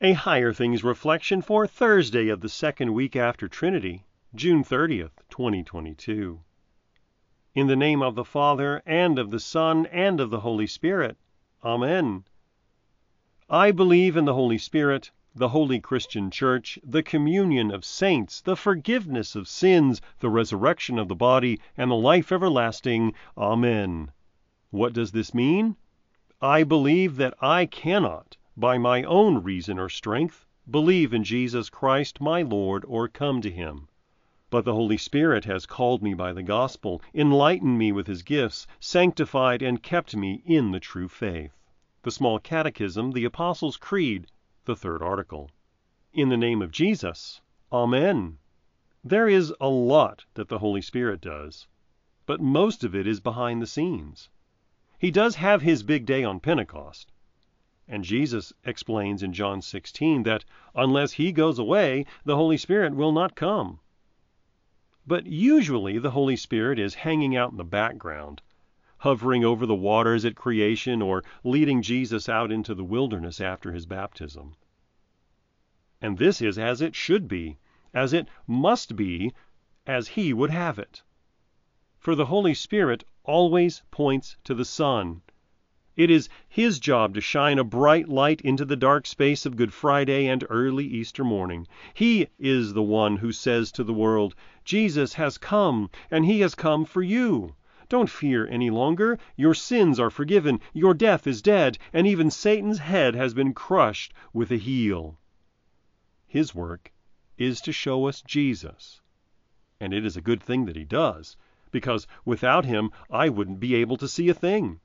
A Higher Things reflection for Thursday of the second week after Trinity, June 30th, 2022. In the name of the Father, and of the Son, and of the Holy Spirit. Amen. I believe in the Holy Spirit, the holy Christian Church, the communion of saints, the forgiveness of sins, the resurrection of the body, and the life everlasting. Amen. What does this mean? I believe that I cannot by my own reason or strength, believe in Jesus Christ my Lord or come to him. But the Holy Spirit has called me by the gospel, enlightened me with his gifts, sanctified and kept me in the true faith. The Small Catechism, the Apostles' Creed, the third article. In the name of Jesus, Amen. There is a lot that the Holy Spirit does, but most of it is behind the scenes. He does have his big day on Pentecost. And Jesus explains in John 16 that unless he goes away, the Holy Spirit will not come. But usually the Holy Spirit is hanging out in the background, hovering over the waters at creation or leading Jesus out into the wilderness after his baptism. And this is as it should be, as it must be, as he would have it. For the Holy Spirit always points to the Son it is His job to shine a bright light into the dark space of Good Friday and early Easter morning. He is the one who says to the world, Jesus has come, and He has come for you. Don't fear any longer. Your sins are forgiven, your death is dead, and even Satan's head has been crushed with a heel. His work is to show us Jesus. And it is a good thing that He does, because without Him I wouldn't be able to see a thing.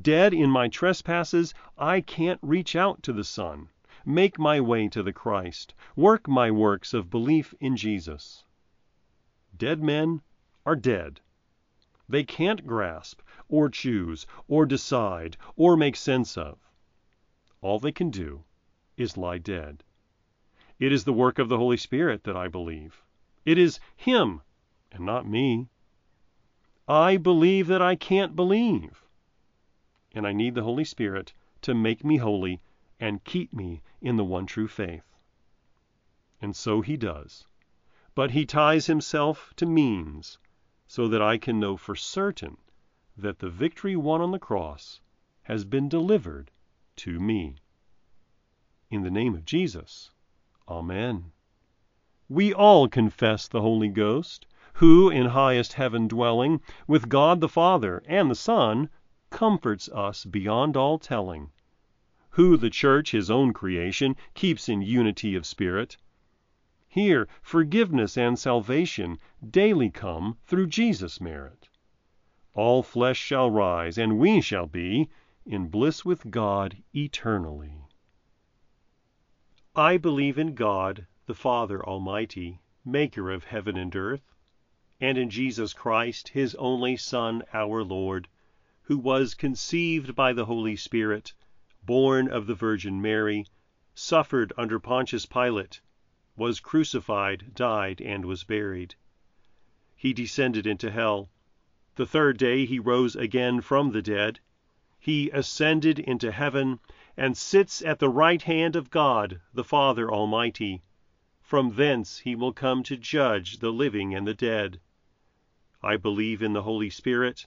Dead in my trespasses, I can't reach out to the Son, make my way to the Christ, work my works of belief in Jesus. Dead men are dead. They can't grasp, or choose, or decide, or make sense of. All they can do is lie dead. It is the work of the Holy Spirit that I believe. It is Him and not me. I believe that I can't believe and I need the Holy Spirit to make me holy and keep me in the one true faith. And so he does. But he ties himself to means so that I can know for certain that the victory won on the cross has been delivered to me. In the name of Jesus, Amen. We all confess the Holy Ghost, who, in highest heaven dwelling, with God the Father and the Son, comforts us beyond all telling, who the Church, his own creation, keeps in unity of spirit. Here forgiveness and salvation daily come through Jesus' merit. All flesh shall rise, and we shall be in bliss with God eternally. I believe in God, the Father Almighty, maker of heaven and earth, and in Jesus Christ, his only Son, our Lord who was conceived by the Holy Spirit, born of the Virgin Mary, suffered under Pontius Pilate, was crucified, died, and was buried. He descended into hell. The third day he rose again from the dead. He ascended into heaven and sits at the right hand of God, the Father Almighty. From thence he will come to judge the living and the dead. I believe in the Holy Spirit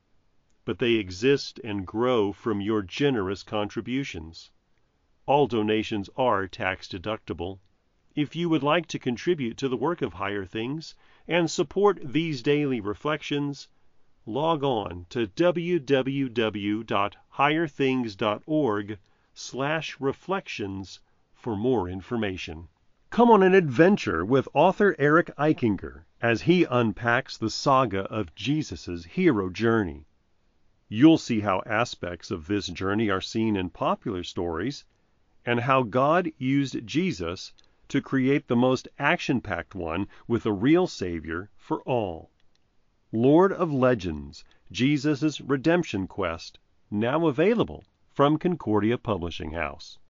but they exist and grow from your generous contributions. All donations are tax deductible. If you would like to contribute to the work of Higher Things and support these daily reflections, log on to www.higherthings.org/reflections for more information. Come on an adventure with author Eric Eichinger as he unpacks the saga of Jesus' hero journey. You'll see how aspects of this journey are seen in popular stories and how God used Jesus to create the most action packed one with a real Savior for all. Lord of Legends Jesus' Redemption Quest, now available from Concordia Publishing House.